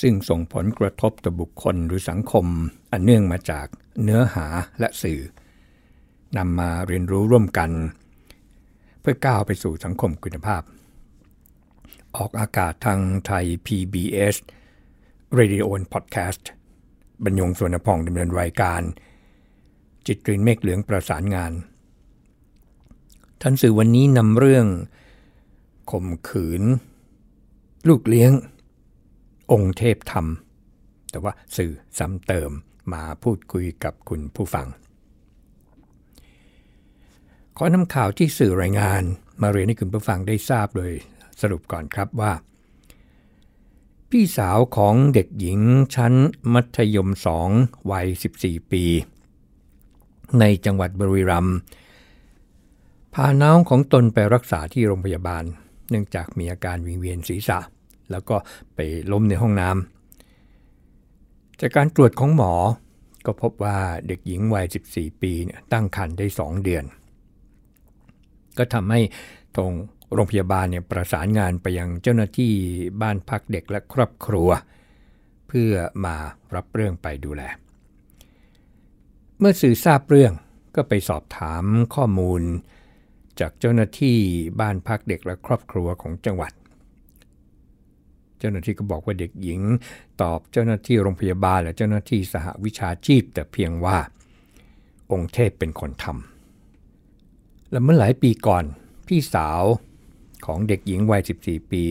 ซึ่งส่งผลกระทบต่อบุคคลหรือสังคม อันเนื่องมาจากเนื้อหาและสื่อนำมาเรียนรู้ร่วมกัน เพื่อก้าวไปสู่สังคมคุณภาพ ออกอากาศทางไทย PBS Radio and Podcast บรรยงสวนพองดำเนินรายการ จิตรินเมฆเหลืองประสานงาน ท่านสื่อวันนี้นำเรื่องข่มขืน ลูกเลี้ยง องค์เทพธรรม แต่ว่าสื่อซ้ำเติมมาพูดคุยกับคุณผู้ฟัง ขอนำข่าวที่สื่อรายงานมาเรียนให้คุณผู้ฟังได้ทราบโดยสรุปก่อนครับว่า พี่สาวของเด็กหญิงชั้นมัธยมสองวัย 14 ปี ในจังหวัดบริรัมพาน้องของตนไปรักษาที่โรงพยาบาล เนื่องจากมีอาการวิงเวียนศีรษะ แล้วก็ไปล้มในห้องน้ำจากการตรวจของหมอก็พบว่าเด็กหญิงวัย 14 ปีตั้งครรภ์ได้ 2 เดือน ก็ทำให้ตรงโรงพยาบาลเนี่ยประสานงานไปยังเจ้าหน้าที่บ้านพักเด็กและครอบครัว เพื่อมารับเรื่องไปดูแล เมื่อสื่อทราบเรื่องก็ไปสอบถามข้อมูล จากเจ้าหน้าที่บ้านพักเด็กและครอบครัวของจังหวัด จ้าหน้าที่ก็บอกว่าเด็กหญิง ตอบเจ้าหน้าที่โรงพยาบาล และเจ้าหน้าที่สหวิชาชีพ แต่เพียงว่า องค์เทพเป็นคนทำและเมื่อหลายปีก่อนพี่สาวของเด็กหญิงวัย 14 ปี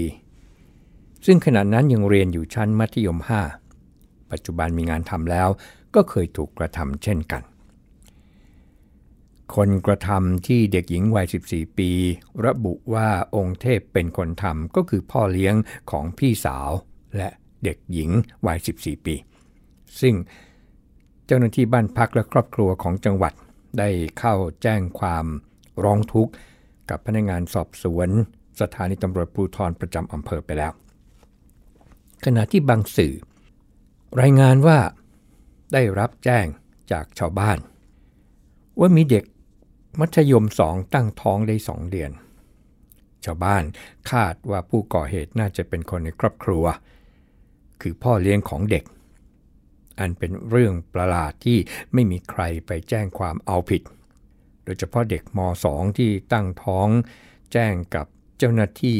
ซึ่งขณะนั้นยังเรียนอยู่ชั้นมัธยม 5 ปัจจุบันมีงานทำแล้วก็เคยถูกกระทำเช่นกัน คนกระทำที่เด็กหญิงวัย 14 ปี ระบุว่าองค์เทพเป็นคนทำก็คือพ่อเลี้ยงของพี่สาว และเด็กหญิงวัย 14 ปี ซึ่งเจ้าหน้าที่บ้านพักและครอบครัวของจังหวัดได้เข้าแจ้งความร้องทุกข์ กับพนักงานสอบสวน สถานีตำรวจภูธรประจำอำเภอไปแล้ว ขณะที่บางสื่อ รายงานว่าได้รับแจ้งจากชาวบ้าน ว่ามีเด็ก มัธยมสองตั้งท้องได้สองเดือน ชาวบ้านคาดว่าผู้ก่อเหตุน่าจะเป็นคนในครอบครัว คือพ่อเลี้ยงของเด็ก อันเป็นเรื่องประหลาดที่ไม่มีใครไปแจ้งความเอาผิด โดยเฉพาะเด็กม .2 ที่ตั้งท้องแจ้งกับเจ้าหน้าที่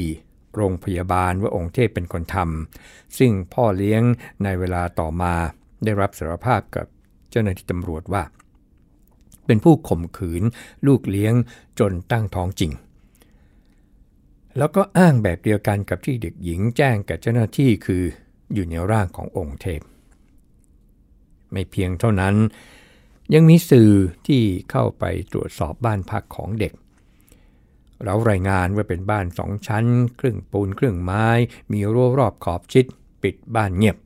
โรงพยาบาลว่าองค์เทพเป็นคนทำซึ่งพ่อเลี้ยงในเวลาต่อมาได้รับสารภาพกับเจ้าหน้าที่ตำรวจว่า เป็นผู้ข่มขืน ลูกเลี้ยงจนตั้งท้องจริง แล้วก็อ้างแบบเดียวกันกับที่เด็กหญิงแจ้งกับเจ้าหน้าที่คืออยู่ในร่างขององค์เทพ ไม่เพียงเท่านั้น ยังมีสื่อที่เข้าไปตรวจสอบบ้านพักของเด็กเรารายงานว่าเป็นบ้านสองชั้น ครึ่งปูนครึ่งไม้ มีรั้วรอบขอบชิด ปิดบ้านเงียบ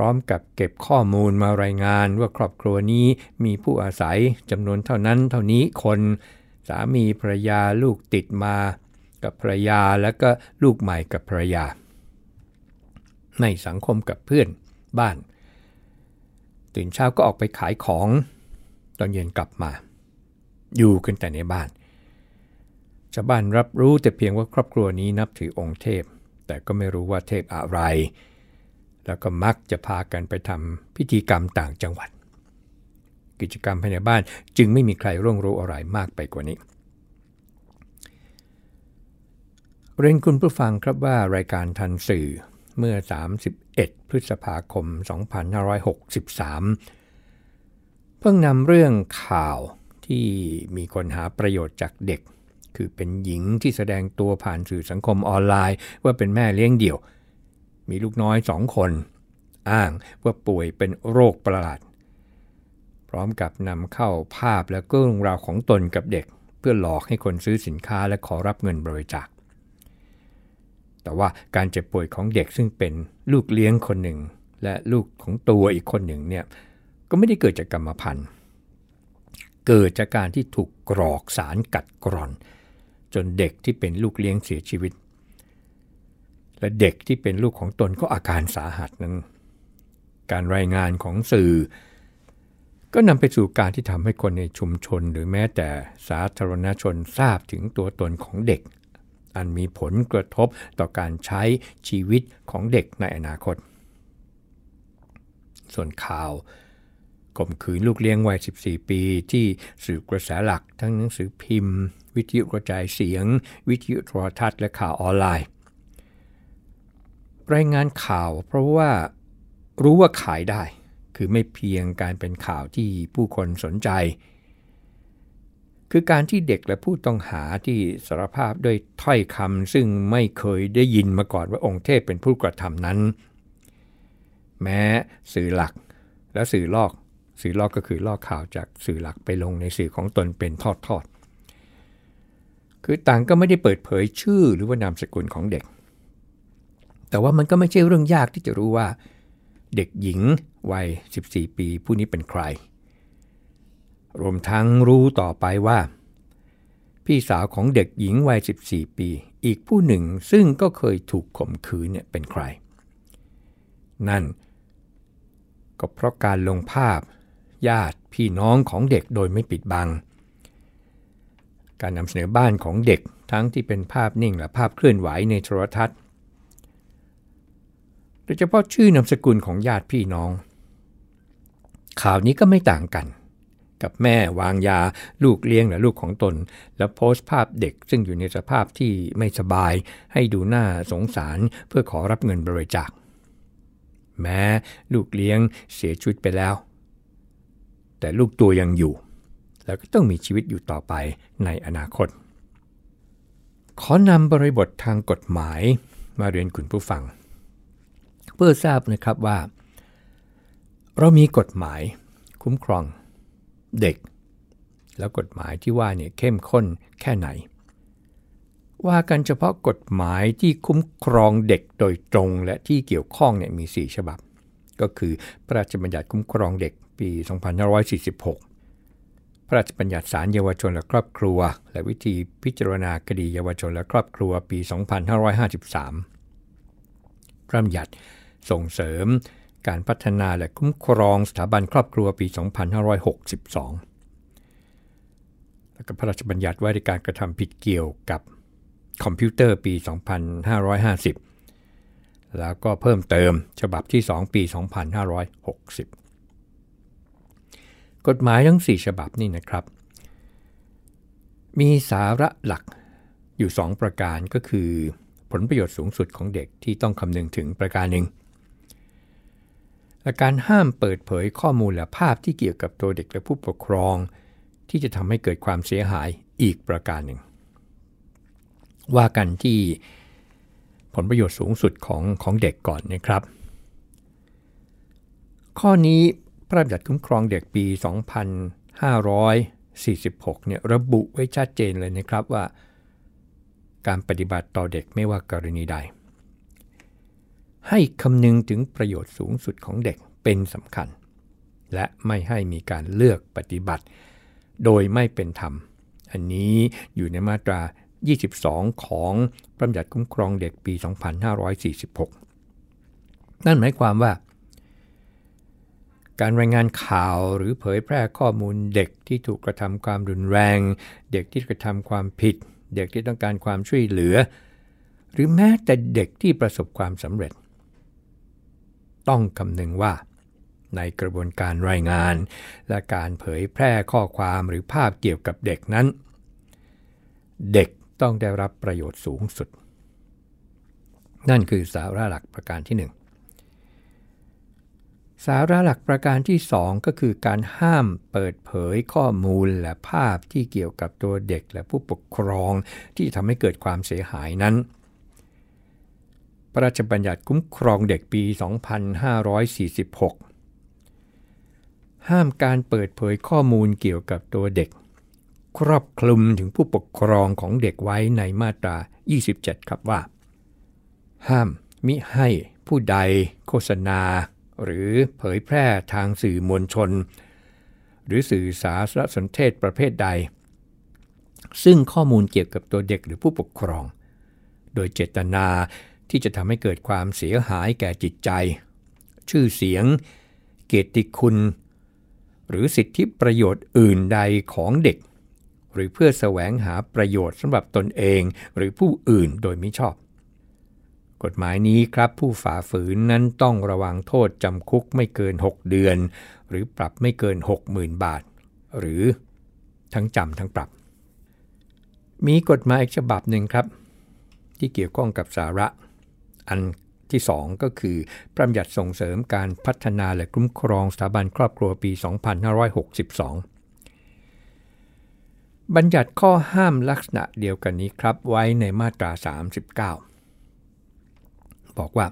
ร้อมกับเก็บข้อมูลมารายงานว่าครอบครัวนี้มีผู้อาศัยจำนวนเท่านั้นเท่านี้คนสามีภรรยาลูกติดมากับภรรยาแล้วก็ลูกใหม่กับภรรยา ในสังคมกับเพื่อนบ้าน ตื่นเช้าก็ออกไปขายของ ตอนเย็นกลับมา อยู่กันแต่ในบ้านชาวบ้านรับรู้แต่เพียงว่าครอบครัวนี้นับถือองค์เทพ แต่ก็ไม่รู้ว่าเทพอะไร แล้วก็มักจะพากันไปทำพิธีกรรมต่างจังหวัด กิจกรรมภายในบ้านจึงไม่มีใครร่วงรู้อะไรมากไปกว่านี้ เรียนคุณผู้ฟังครับว่ารายการทันสื่อเมื่อ 31 พฤษภาคม 2563 เพิ่งนำเรื่องข่าวที่มีคนหาประโยชน์จากเด็ก คือเป็นหญิงที่แสดงตัวผ่านสื่อสังคมออนไลน์ ว่าเป็นแม่เลี้ยงเดี่ยว มีลูกน้อยสองคน อ้างว่าป่วยเป็นโรคประหลาด พร้อมกับนำเข้าภาพและก็เรื่องราวของตนกับเด็ก เพื่อหลอกให้คนซื้อสินค้าและขอรับเงินบริจาคแต่ว่าการเจ็บป่วยของเด็กซึ่งเป็นลูกเลี้ยงคนหนึ่ง และลูกของตัวอีกคนหนึ่งเนี่ยก็ไม่ได้เกิดจากกรรมพันธุ์ เกิดจากการที่ถูกกรอกสารกัดกร่อน จนเด็กที่เป็นลูกเลี้ยงเสียชีวิต และเด็กที่เป็นลูกของตนก็อาการสาหัสนั้น การรายงานของสื่อ ก็นำไปสู่การที่ทำให้คนในชุมชน หรือแม้แต่สาธารณชนทราบถึงตัวตนของเด็ก อันมีผลกระทบต่อการใช้ชีวิตของเด็กในอนาคต ส่วนข่าวข่มขืนลูกเลี้ยงวัย 14 ปี ที่สื่อกระแสหลักทั้งหนังสือพิมพ์ วิทยุกระจายเสียง วิทยุโทรทัศน์และข่าวออนไลน์ รายงานข่าว เพราะว่ารู้ว่าขายได้ คือไม่เพียงการเป็นข่าวที่ผู้คนสนใจ คือการที่เด็กและผู้ต้องหาที่สารภาพด้วยถ้อยคำซึ่งไม่เคยได้ยินมาก่อนว่าองค์เทพเป็นผู้กระทำนั้น แม้สื่อหลักและสื่อลอก สื่อลอกก็คือลอกข่าวจากสื่อหลักไปลงในสื่อของตนเป็นทอดๆคือต่างก็ไม่ได้เปิดเผยชื่อหรือว่านามสกุลของเด็ก แต่ว่ามันก็ไม่ใช่เรื่องยากที่จะรู้ว่า เด็กหญิงวัย 14 ปีผู้นี้เป็นใคร รวมทั้งรู้ต่อไปว่า พี่สาวของเด็กหญิงวัย 14 ปี อีกผู้หนึ่งซึ่งก็เคยถูกข่มขืนเนี่ยเป็นใคร นั่น ก็เพราะการลงภาพ ญาติพี่น้องของเด็กโดยไม่ปิดบัง การนำเสนอบ้านของเด็กทั้งที่เป็นภาพนิ่งและภาพเคลื่อนไหวในโทรทัศน์ ดยเฉพาะชื่อนามสกุลของญาติพี่น้อง ข่าวนี้ก็ไม่ต่างกัน กับแม่วางยาลูกเลี้ยงและลูกของตน แล้วโพสต์ภาพเด็กซึ่งอยู่ในสภาพที่ไม่สบาย ให้ดูหน้าสงสารเพื่อขอรับเงินบริจาค แม้ลูกเลี้ยงเสียชีวิตไปแล้ว แต่ลูกตัวยังอยู่ แล้วก็ต้องมีชีวิตอยู่ต่อไปในอนาคต ขอนำบริบททางกฎหมายมาเรียนคุณผู้ฟัง เพื่อทราบนะครับว่า เรามีกฎหมายคุ้มครองเด็ก แล้วกฎหมายที่ว่าเนี่ยเข้มข้นแค่ไหน ว่ากันเฉพาะกฎหมายที่คุ้มครองเด็กโดยตรงและที่เกี่ยวข้องเนี่ยมี 4 ฉบับ ก็คือพระราชบัญญัติคุ้มครองเด็กปี 2546 พระราชบัญญัติศาลเยาวชนและครอบครัว และวิธีพิจารณาคดีเยาวชนและครอบครัวปี 2553 พระราชบัญญัติ ส่งเสริมการพัฒนาและคุ้มครองสถาบันครอบครัวปี 2562 แล้วก็พระราชบัญญัติว่าด้วยการกระทำผิดเกี่ยวกับคอมพิวเตอร์ปี 2550 แล้วก็เพิ่มเติมฉบับที่ 2 ปี 2560 กฎหมายทั้ง 4 ฉบับนี่นะครับ มีสาระหลักอยู่ 2 ประการก็คือ ผลประโยชน์สูงสุดของเด็กที่ต้องคำนึงถึงประการหนึ่ง และการห้ามเปิดเผยข้อมูลและภาพที่เกี่ยวกับตัวเด็กและผู้ปกครอง ที่จะทำให้เกิดความเสียหายอีกประการหนึ่ง ว่ากันที่ผลประโยชน์สูงสุดของของเด็กก่อนนะครับ ข้อนี้พระราชบัญญัติคุ้มครองเด็กปี 2546 เนี่ยระบุไว้ชัดเจนเลยนะครับว่า การปฏิบัติต่อเด็กไม่ว่ากรณีใด ให้คำนึงถึงประโยชน์สูงสุดของเด็กเป็นสำคัญ และไม่ให้มีการเลือกปฏิบัติ โดยไม่เป็นธรรม อันนี้อยู่ในมาตรา 22 ของพระบัญญัติคุ้มครองเด็กปี 2546 นั่นหมายความว่า การรายงานข่าวหรือเผยแพร่ข้อมูลเด็กที่ถูกกระทำความรุนแรง เด็กที่กระทำความผิด เด็กที่ต้องการความช่วยเหลือ หรือแม้แต่เด็กที่ประสบความสำเร็จ ต้องคำนึงว่า ในกระบวนการรายงาน และการเผยแพร่ข้อความหรือภาพเกี่ยวกับเด็กนั้น เด็กต้องได้รับประโยชน์สูงสุด นั่นคือสาระหลักประการที่ 1 สาระหลักประการที่ 2 ก็คือการห้ามเปิดเผยข้อมูลและภาพที่เกี่ยวกับตัวเด็กและผู้ปกครองที่ทำให้เกิดความเสียหายนั้น พระราชบัญญัติคุ้มครองเด็กปี 2546 ห้ามการเปิดเผยข้อมูลเกี่ยวกับตัวเด็ก ครอบคลุมถึงผู้ปกครองของเด็กไว้ในมาตรา 27 ครับว่า ห้ามมิให้ผู้ใดโฆษณา หรือเผยแพร่ทางสื่อมวลชน หรือสื่อสารสนเทศประเภทใด ซึ่งข้อมูลเกี่ยวกับตัวเด็กหรือผู้ปกครอง โดยเจตนา ที่จะทำให้เกิดความเสียหายแก่จิตใจ ชื่อเสียง เกียรติคุณ หรือสิทธิประโยชน์อื่นใดของเด็ก หรือเพื่อแสวงหาประโยชน์สำหรับตนเองหรือผู้อื่นโดยมิชอบ กฎหมายนี้ครับผู้ฝ่าฝืนนั้นต้องระวังโทษจำคุกไม่เกิน 6 เดือน หรือปรับไม่เกิน 60,000 บาท หรือทั้งจำทั้งปรับ มีกฎหมายอีกฉบับหนึ่งครับ ที่เกี่ยวข้องกับสาระ อันที่ 2 ก็คือพระบัญญัติส่งเสริมการพัฒนาและคุ้มครองสถาบันครอบครัวปี 2562 บัญญัติข้อห้ามลักษณะเดียวกันนี้ครับไว้ในมาตรา 39 บอกว่า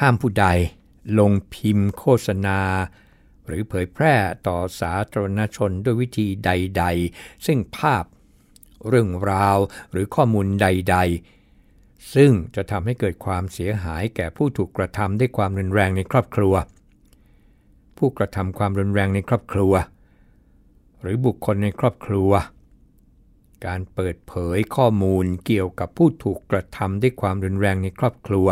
ห้ามผู้ใดลงพิมพ์โฆษณา หรือเผยแพร่ต่อสาธารณชนด้วยวิธีใด ๆ ซึ่งภาพ เรื่องราวหรือข้อมูลใด ๆ ซึ่งจะทำให้เกิดความเสียหายแก่ผู้ถูกกระทำด้วยความรุนแรงในครอบครัว ผู้กระทำความรุนแรงในครอบครัว หรือบุคคลในครอบครัว การเปิดเผยข้อมูลเกี่ยวกับผู้ถูกกระทำด้วยความรุนแรงในครอบครัว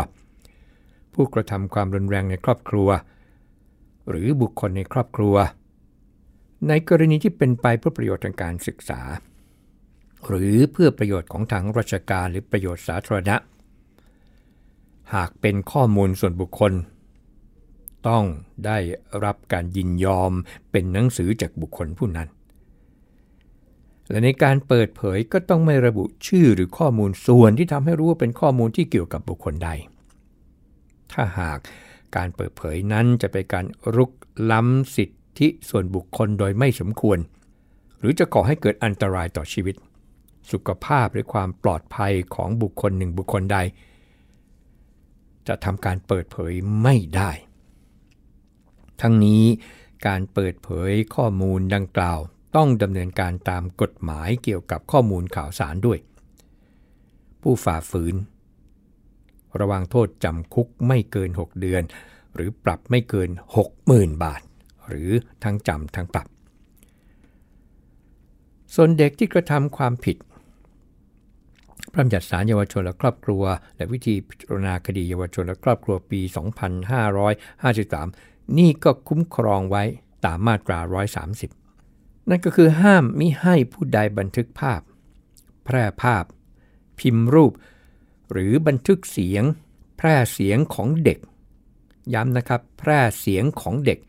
ผู้กระทำความรุนแรงในครอบครัว หรือบุคคลในครอบครัว ในกรณีที่เป็นไปเพื่อประโยชน์ทางการศึกษา หรือเพื่อประโยชน์ของทางราชการหรือประโยชน์สาธารณะ หากเป็นข้อมูลส่วนบุคคล ต้องได้รับการยินยอมเป็นหนังสือจากบุคคลผู้นั้น และในการเปิดเผยก็ต้องไม่ระบุชื่อหรือข้อมูลส่วนที่ทำให้รู้ว่าเป็นข้อมูลที่เกี่ยวกับบุคคลใด ถ้าหากการเปิดเผยนั้นจะเป็นการรุกล้ำสิทธิส่วนบุคคลโดยไม่สมควร หรือจะก่อให้เกิดอันตรายต่อชีวิต สุขภาพหรือความปลอดภัยของบุคคลหนึ่งบุคคลใด จะทำการเปิดเผยไม่ได้ ทั้งนี้การเปิดเผยข้อมูลดังกล่าว ต้องดำเนินการตามกฎหมายเกี่ยวกับข้อมูลข่าวสารด้วย ผู้ฝ่าฝืน ระวังโทษจำคุกไม่เกิน 6 เดือน หรือปรับไม่เกิน 60,000 บาท หรือทั้งจำทั้งปรับส่วนเด็กที่กระทำความผิด ระบัญญัติศาลเยาวชนและครอบครัว และวิธีพิจารณาคดีเยาวชนและครอบครัวปี 2553 นี่ก็คุ้มครองไว้ตามมาตรา 130 นั่นก็คือห้ามมิให้ผู้ใดบันทึกภาพ แพร่ภาพ พิมพ์รูป หรือบันทึกเสียง แพร่เสียงของเด็ก ย้ำนะครับ แพร่เสียงของเด็ก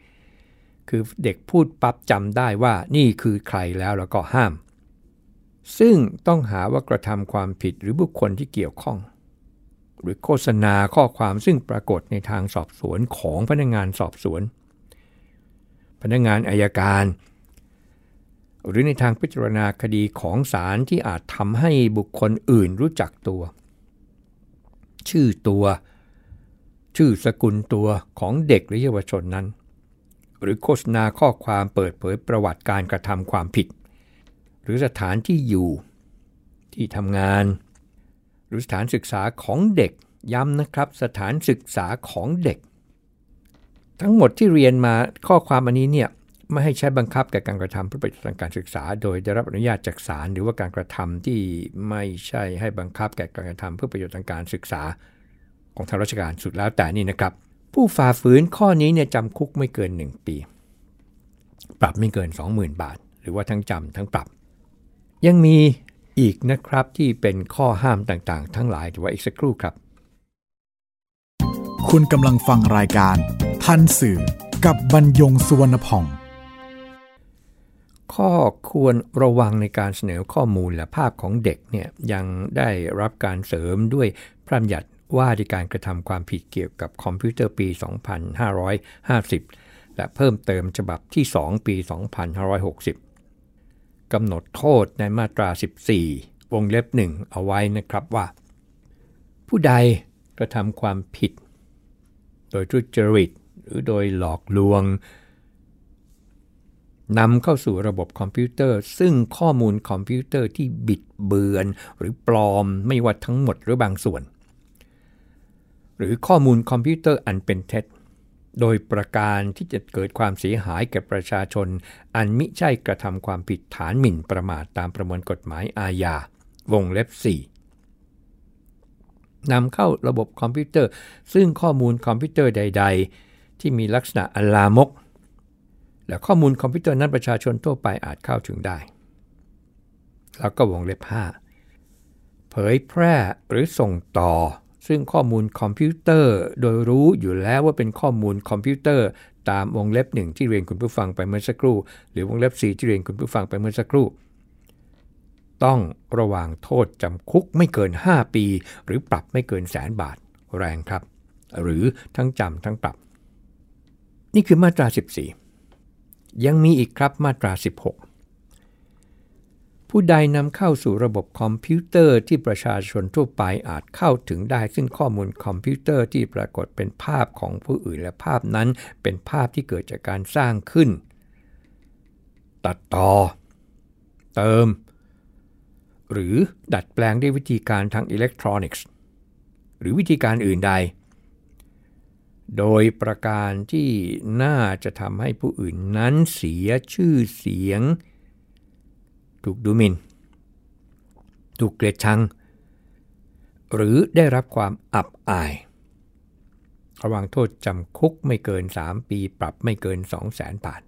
คือเด็กพูดปั๊บจำได้ว่านี่คือใครแล้วแล้วก็ห้าม ซึ่งต้องหาว่ากระทำความผิดหรือบุคคลที่เกี่ยวข้อง หรือโฆษณาข้อความซึ่งปรากฏในทางสอบสวนของพนักงานสอบสวน พนักงานอายการ หรือในทางพิจารณาคดีของศาลที่อาจทำให้บุคคลอื่นรู้จักตัว ชื่อตัว ชื่อสกุลตัวของเด็กหรือเยาวชนนั้น หรือโฆษณาข้อความเปิดเผยประวัติการกระทำความผิด หรือสถานที่อยู่ที่ทำงาน หรือสถานศึกษาของเด็กย้ำนะครับสถานศึกษาของเด็ก ทั้งหมดที่เรียนมาข้อความอันนี้เนี่ยไม่ให้ใช้บังคับแก่การกระทำเพื่อประโยชน์ทางการศึกษา โดยได้รับอนุญาตจากศาลหรือว่าการกระทำที่ไม่ใช่ให้บังคับแก่การกระทำเพื่อประโยชน์ทางการศึกษา ของทางราชการสุดแล้วแต่นี่นะครับ ผู้ฝ่าฝืนข้อนี้เนี่ยจำคุกไม่เกิน 1 ปี ปรับไม่เกิน 20,000 บาท หรือว่าทั้งจำทั้งปรับ ยังมีอีกนะครับที่เป็นข้อห้ามต่างๆ ทั้งหลายถือว่าอีกสักครู่ครับ คุณกำลังฟังรายการ ทันสื่อกับบรรยงสุวรรณพ่อง ข้อควรระวังในการเสนอข้อมูลและภาพของเด็กเนี่ยยังได้รับการเสริมด้วยพระบัญญัติว่าด้วยการกระทำความผิดเกี่ยวกับคอมพิวเตอร์ปี 2550 และเพิ่มเติมฉบับที่ 2 ปี 2560 กำหนดโทษในมาตรา 14 วงเล็บ1เอาไว้นะครับว่า ผู้ใดกระทำความผิด โดยทุจริตหรือโดยหลอกลวงนำเข้าสู่ระบบคอมพิวเตอร์ ซึ่งข้อมูลคอมพิวเตอร์ที่บิดเบือน หรือปลอมไม่ว่าทั้งหมดหรือบางส่วน หรือข้อมูลคอมพิวเตอร์อันเป็นเท็จ โดยประการที่จะเกิดความเสียหายแก่ประชาชน อันมิใช่กระทำความผิดฐานหมิ่นประมาทตามประมวลกฎหมายอาญา วงเล็บ 4นำเข้าระบบคอมพิวเตอร์ ซึ่งข้อมูลคอมพิวเตอร์ใด ๆ ที่มีลักษณะอลามก และข้อมูลคอมพิวเตอร์นั้นประชาชนทั่วไปอาจเข้าถึงได้ แล้วก็วงเล็บ 5 เผยแพร่หรือส่งต่อ ซึ่งข้อมูลคอมพิวเตอร์ โดยรู้อยู่แล้วว่าเป็นข้อมูลคอมพิวเตอร์ตามวงเล็บหนึ่งที่เรียนคุณผู้ฟังไปเมื่อสักครู่ หรือวงเล็บ4ที่เรียนคุณผู้ฟังไปเมื่อสักครู่ ต้องระวังโทษจำคุกไม่เกิน 5 ปี หรือปรับไม่เกินแสนบาทแรงครับ หรือทั้งจำทั้งปรับ นี่คือมาตรา 14 ยังมีอีกครับมาตรา 16 ผู้ใดนำเข้าสู่ระบบคอมพิวเตอร์ที่ประชาชนทั่วไปอาจเข้าถึงได้ ซึ่งข้อมูลคอมพิวเตอร์ที่ปรากฏเป็นภาพของผู้อื่นและภาพนั้นเป็นภาพที่เกิดจากการสร้างขึ้น ตัดต่อ เติม หรือดัดแปลงด้วยวิธีการทางอิเล็กทรอนิกส์ หรือวิธีการอื่นใด โดยประการที่น่าจะทำให้ผู้อื่นนั้นเสียชื่อเสียง ถูกดูหมิน่น ถูกเกลียดชัง หรือได้รับความอับอาย ระวังโทษจำคุกไม่เกิน 3 ปีปรับไม่เกิน 2 0 0แสนบาท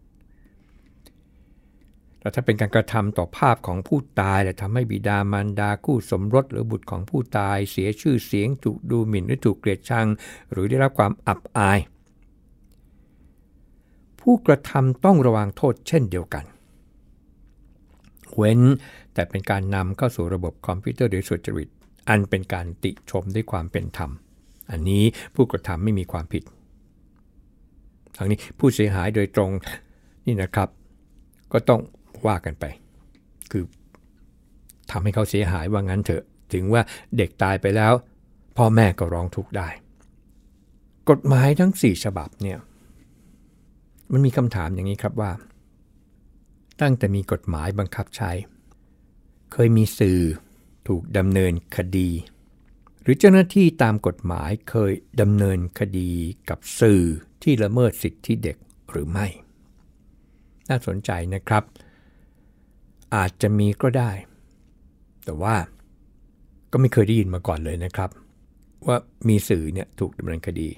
แล้วถ้าเป็นการกระทำต่อภาพของผู้ตายและทำให้บิดามารดาคู่สมรสหรือบุตรของผู้ตาย เสียชื่อเสียงถูกดูหมิ่นหรือถูกเกลียดชัง หรือได้รับความอับอาย ผู้กระทำต้องระวังโทษเช่นเดียวกัน เว้น แต่เป็นการนำเข้าสู่ระบบคอมพิวเตอร์โดยสุจริต อันเป็นการติชมด้วยความเป็นธรรม อันนี้ผู้กระทำไม่มีความผิดทั้งนี้ผู้เสียหายโดยตรงนี่นะครับ ก็ต้องว่ากันไป คือทำให้เขาเสียหายว่างั้นเถอะ ถึงว่าเด็กตายไปแล้ว พ่อแม่ก็ร้องทุกข์ได้ กฎหมายทั้ง 4 ฉบับเนี่ยมันมีคำถามอย่างนี้ครับว่า ตั้งแต่มีกฎหมายบังคับใช้ เคยมีสื่อถูกดำเนินคดี หรือเจ้าหน้าที่ตามกฎหมายเคยดำเนินคดีกับสื่อที่ละเมิดสิทธิเด็กหรือไม่ น่าสนใจนะครับ อาจจะมีก็ได้ แต่ว่าก็ไม่เคยได้ยินมาก่อนเลยนะครับ ว่ามีสื่อเนี่ยถูกดำเนินคดี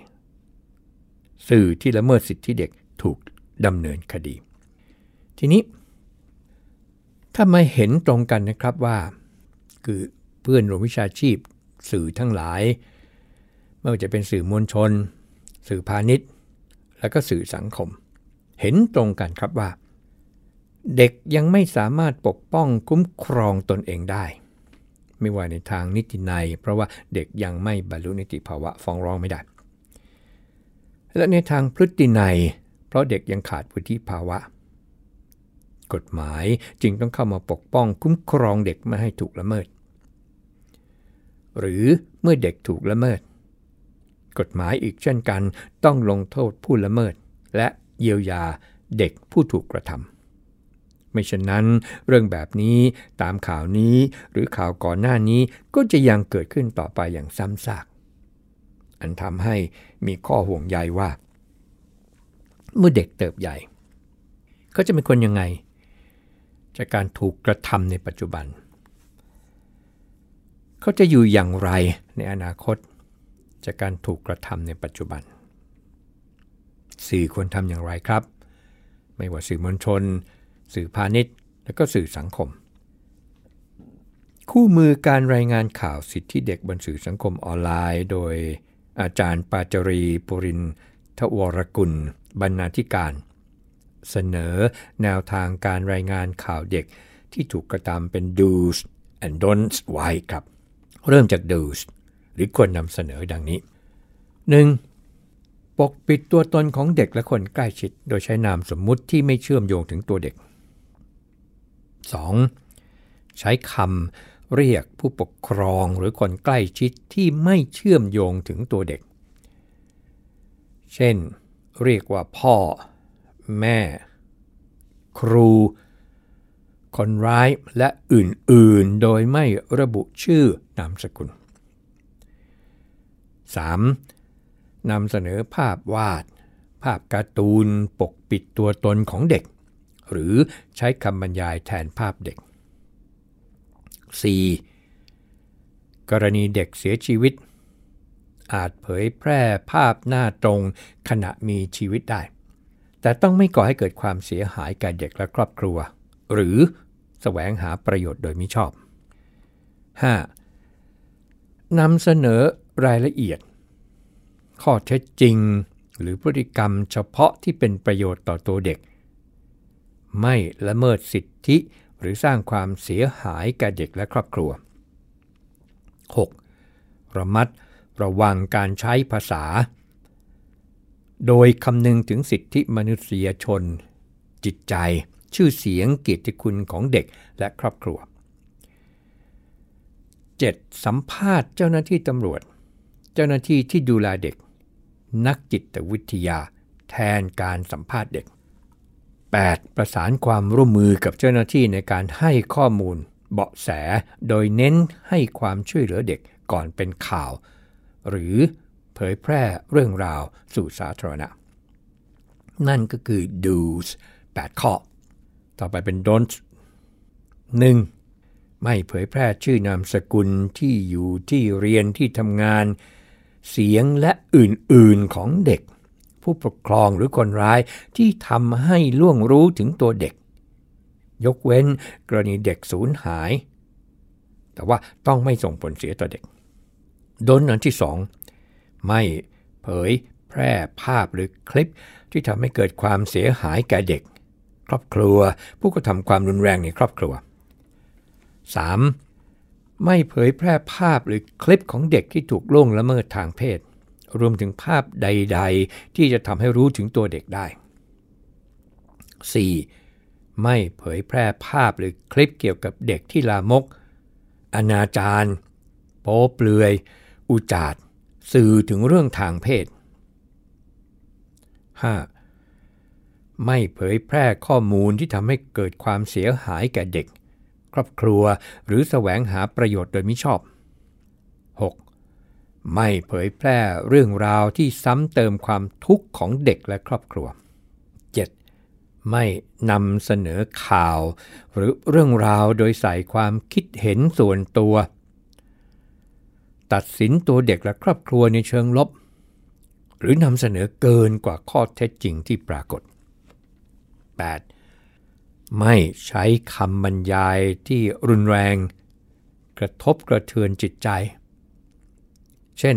สื่อที่ละเมิดสิทธิเด็กถูกดำเนินคดี ทีนี้ ถ้าไม่เห็นตรงกันนะครับว่า คือเพื่อนรวมวิชาชีพ สื่อทั้งหลาย ไม่ว่าจะเป็นสื่อมวลชน สื่อพาณิชย์ และก็สื่อสังคม เห็นตรงกันครับว่า เด็กยังไม่สามารถปกป้องคุ้มครองตนเองได้ ไม่ว่าในทางนิตินัย เพราะว่าเด็กยังไม่บรรลุนิติภาวะฟ้องร้องไม่ได้ และในทางพฤตินัย เพราะเด็กยังขาดวุฒิภาวะ กฎหมาย จึงต้องเข้ามาปกป้องคุ้มครองเด็กไม่ให้ถูกละเมิด หรือเมื่อเด็กถูกละเมิด กฎหมายอีกเช่นกัน ต้องลงโทษผู้ละเมิด และเยียวยาเด็กผู้ถูกกระทำไม่เช่นนั้น เรื่องแบบนี้ตามข่าวนี้หรือข่าวก่อนหน้านี้ก็จะยังเกิดขึ้นต่อไปอย่างซ้ำซากอันทำให้มีข้อห่วงใยว่า เมื่อเด็กเติบใหญ่ เขาจะเป็นคนยังไง จากการถูกกระทำในปัจจุบัน เขาจะอยู่อย่างไรในอนาคต จากการถูกกระทำในปัจจุบัน สื่อควรทำอย่างไรครับ ไม่ว่าสื่อมวลชน สื่อพาณิชย์ และก็สื่อสังคม คู่มือการรายงานข่าวสิทธิเด็กบนสื่อสังคมออนไลน์ โดยอาจารย์ปาจรีปุรินทวรกุล บรรณาธิการ เสนอแนวทางการรายงานข่าวเด็กที่ถูกกระทำเป็น do's and don'ts ไว้ครับ เริ่มจาก do's หรือควรนำเสนอดังนี้ 1. ปกปิดตัวตนของเด็กและคนใกล้ชิด โดยใช้นามสมมุติที่ไม่เชื่อมโยงถึงตัวเด็ก 2. ใช้คำเรียกผู้ปกครองหรือคนใกล้ชิดที่ไม่เชื่อมโยงถึงตัวเด็ก เช่น เรียกว่าพ่อ แม่ ครู คนร้ายและอื่นๆ โดยไม่ระบุชื่อนามสกุล 3. นำเสนอภาพวาด ภาพการ์ตูนปกปิดตัวตนของเด็ก หรือใช้คำบรรยายแทนภาพเด็ก 4. กรณีเด็กเสียชีวิต อาจเผยแพร่ภาพหน้าตรงขณะมีชีวิตได้ แต่ต้องไม่ก่อให้เกิดความเสียหายแก่เด็กและครอบครัว หรือแสวงหาประโยชน์โดยมิชอบ 5. นำเสนอรายละเอียด ข้อเท็จจริง หรือพฤติกรรมเฉพาะที่เป็นประโยชน์ต่อตัวเด็ก ไม่ละเมิดสิทธิหรือสร้างความเสียหายแก่เด็กและครอบครัว 6. ระมัดระวังการใช้ภาษา โดยคำนึงถึงสิทธิมนุษยชน จิตใจ ชื่อเสียงเกียรติคุณของเด็กและครอบครัว 7. สัมภาษณ์เจ้าหน้าที่ตำรวจ เจ้าหน้าที่ที่ดูแลเด็ก นักจิตวิทยา แทนการสัมภาษณ์เด็ก 8. ประสานความร่วมมือกับเจ้าหน้าที่ในการให้ข้อมูล เบาะแส โดยเน้นให้ความช่วยเหลือเด็กก่อนเป็นข่าว หรือ ผยแพร่เรื่องราวสู่สาธารณะ นั่นก็คือ do's 8 ข้อ ต่อไปเป็น don't 1. ไม่เผยแพร่ชื่อนามสกุลที่อยู่ที่เรียนที่ทำงาน เสียงและอื่นๆของเด็ก ผู้ปกครองหรือคนร้ายที่ทำให้ล่วงรู้ถึงตัวเด็ก ยกเว้นกรณีเด็กสูญหาย แต่ว่าต้องไม่ส่งผลเสียต่อเด็กโดนอันที่สอง ไม่เผยแพร่ภาพหรือคลิปที่ทำให้เกิดความเสียหายแก่เด็ก ครอบครัวผู้กระทำความรุนแรงในครอบครัว 3. ไม่เผยแพร่ภาพหรือคลิปของเด็กที่ถูกล่วงละเมิดทางเพศ รวมถึงภาพใด ๆ ที่จะทำให้รู้ถึงตัวเด็กได้ 4. ไม่เผยแพร่ภาพหรือคลิปเกี่ยวกับเด็กที่ลามก อนาจารโป๊เปลือย อุจาด สื่อถึงเรื่องทางเพศ 5. ไม่เผยแพร่ข้อมูลที่ทำให้เกิดความเสียหายแก่เด็ก ครอบครัวหรือแสวงหาประโยชน์โดยมิชอบ 6. ไม่เผยแพร่เรื่องราวที่ซ้ำเติมความทุกข์ของเด็กและครอบครัว 7. ไม่นำเสนอข่าว หรือเรื่องราวโดยใส่ความคิดเห็นส่วนตัว ตัดสินตัวเด็กและครอบครัวในเชิงลบ หรือนำเสนอเกินกว่าข้อเท็จจริงที่ปรากฏ 8. ไม่ใช้คำบรรยายที่รุนแรง กระทบกระเทือนจิตใจ เช่น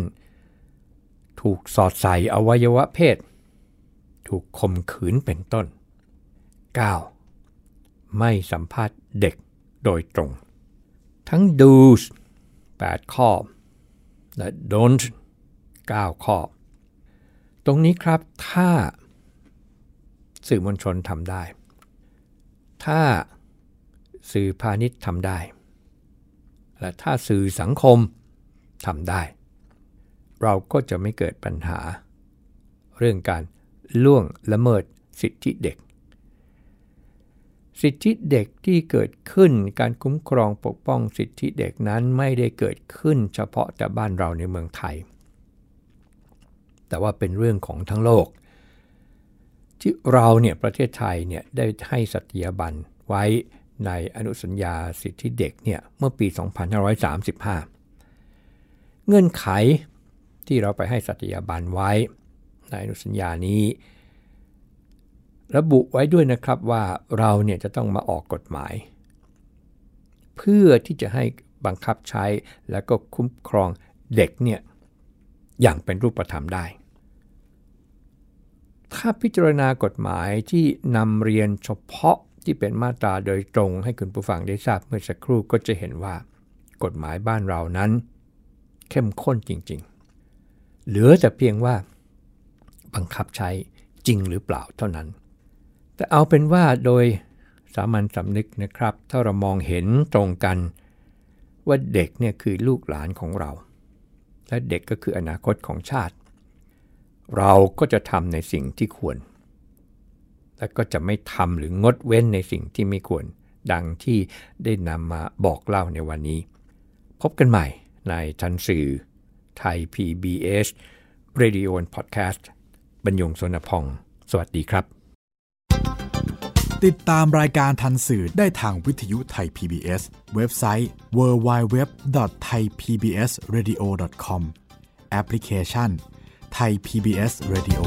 ถูกสอดใส่อวัยวะเพศ ถูกข่มขืนเป็นต้น 9. ไม่สัมภาษณ์เด็กโดยตรง ทั้ง do's 8ข้อ และ don't 9 ข้อ ตรงนี้ครับถ้าสื่อมวลชนทำได้ ถ้าสื่อพาณิชย์ทำได้ และถ้าสื่อสังคมทำได้ เราก็จะไม่เกิดปัญหา เรื่องการล่วงละเมิดสิทธิเด็ก สิทธิเด็กที่เกิดขึ้นการคุ้มครองปกป้องสิทธิเด็กนั้นไม่ได้เกิดขึ้นเฉพาะแต่บ้านเราในเมืองไทย แต่ว่าเป็นเรื่องของทั้งโลก ที่เราเนี่ยประเทศไทยเนี่ยได้ให้สัตยาบันไว้ในอนุสัญญาสิทธิเด็กเนี่ยเมื่อปี 2535 เงื่อนไขที่เราไปให้สัตยาบันไว้ในอนุสัญญานี้ ระบุไว้ด้วยนะครับว่าเราเนี่ยจะต้องมาออกกฎหมาย เพื่อที่จะให้บังคับใช้แล้วก็คุ้มครองเด็กเนี่ยอย่างเป็นรูปธรรมได้ ถ้าพิจารณากฎหมายที่นำเรียนเฉพาะที่เป็นมาตราโดยตรงให้คุณผู้ฟังได้ทราบเมื่อสักครู่ก็จะเห็นว่า กฎหมายบ้านเรานั้น เข้มข้นจริงๆ เหลือแต่เพียงว่าบังคับใช้จริงหรือเปล่าเท่านั้น แต่เอาเป็นว่าโดยสามัญสำนึกนะครับ ถ้าเรามองเห็นตรงกัน ว่าเด็กเนี่ยคือลูกหลานของเรา และเด็กก็คืออนาคตของชาติ เราก็จะทำในสิ่งที่ควร และก็จะไม่ทำหรืองดเว้นในสิ่งที่ไม่ควร ดังที่ได้นำมาบอกเล่าในวันนี้ พบกันใหม่ในทันสื่อไทย PBS Radio and Podcast บรรยงสนพอง สวัสดีครับ ติดตามรายการทันสื่อได้ทางวิทยุไทย PBS เว็บไซต์ www.thaipbsradio.com แอปพลิเคชัน Thai PBS Radio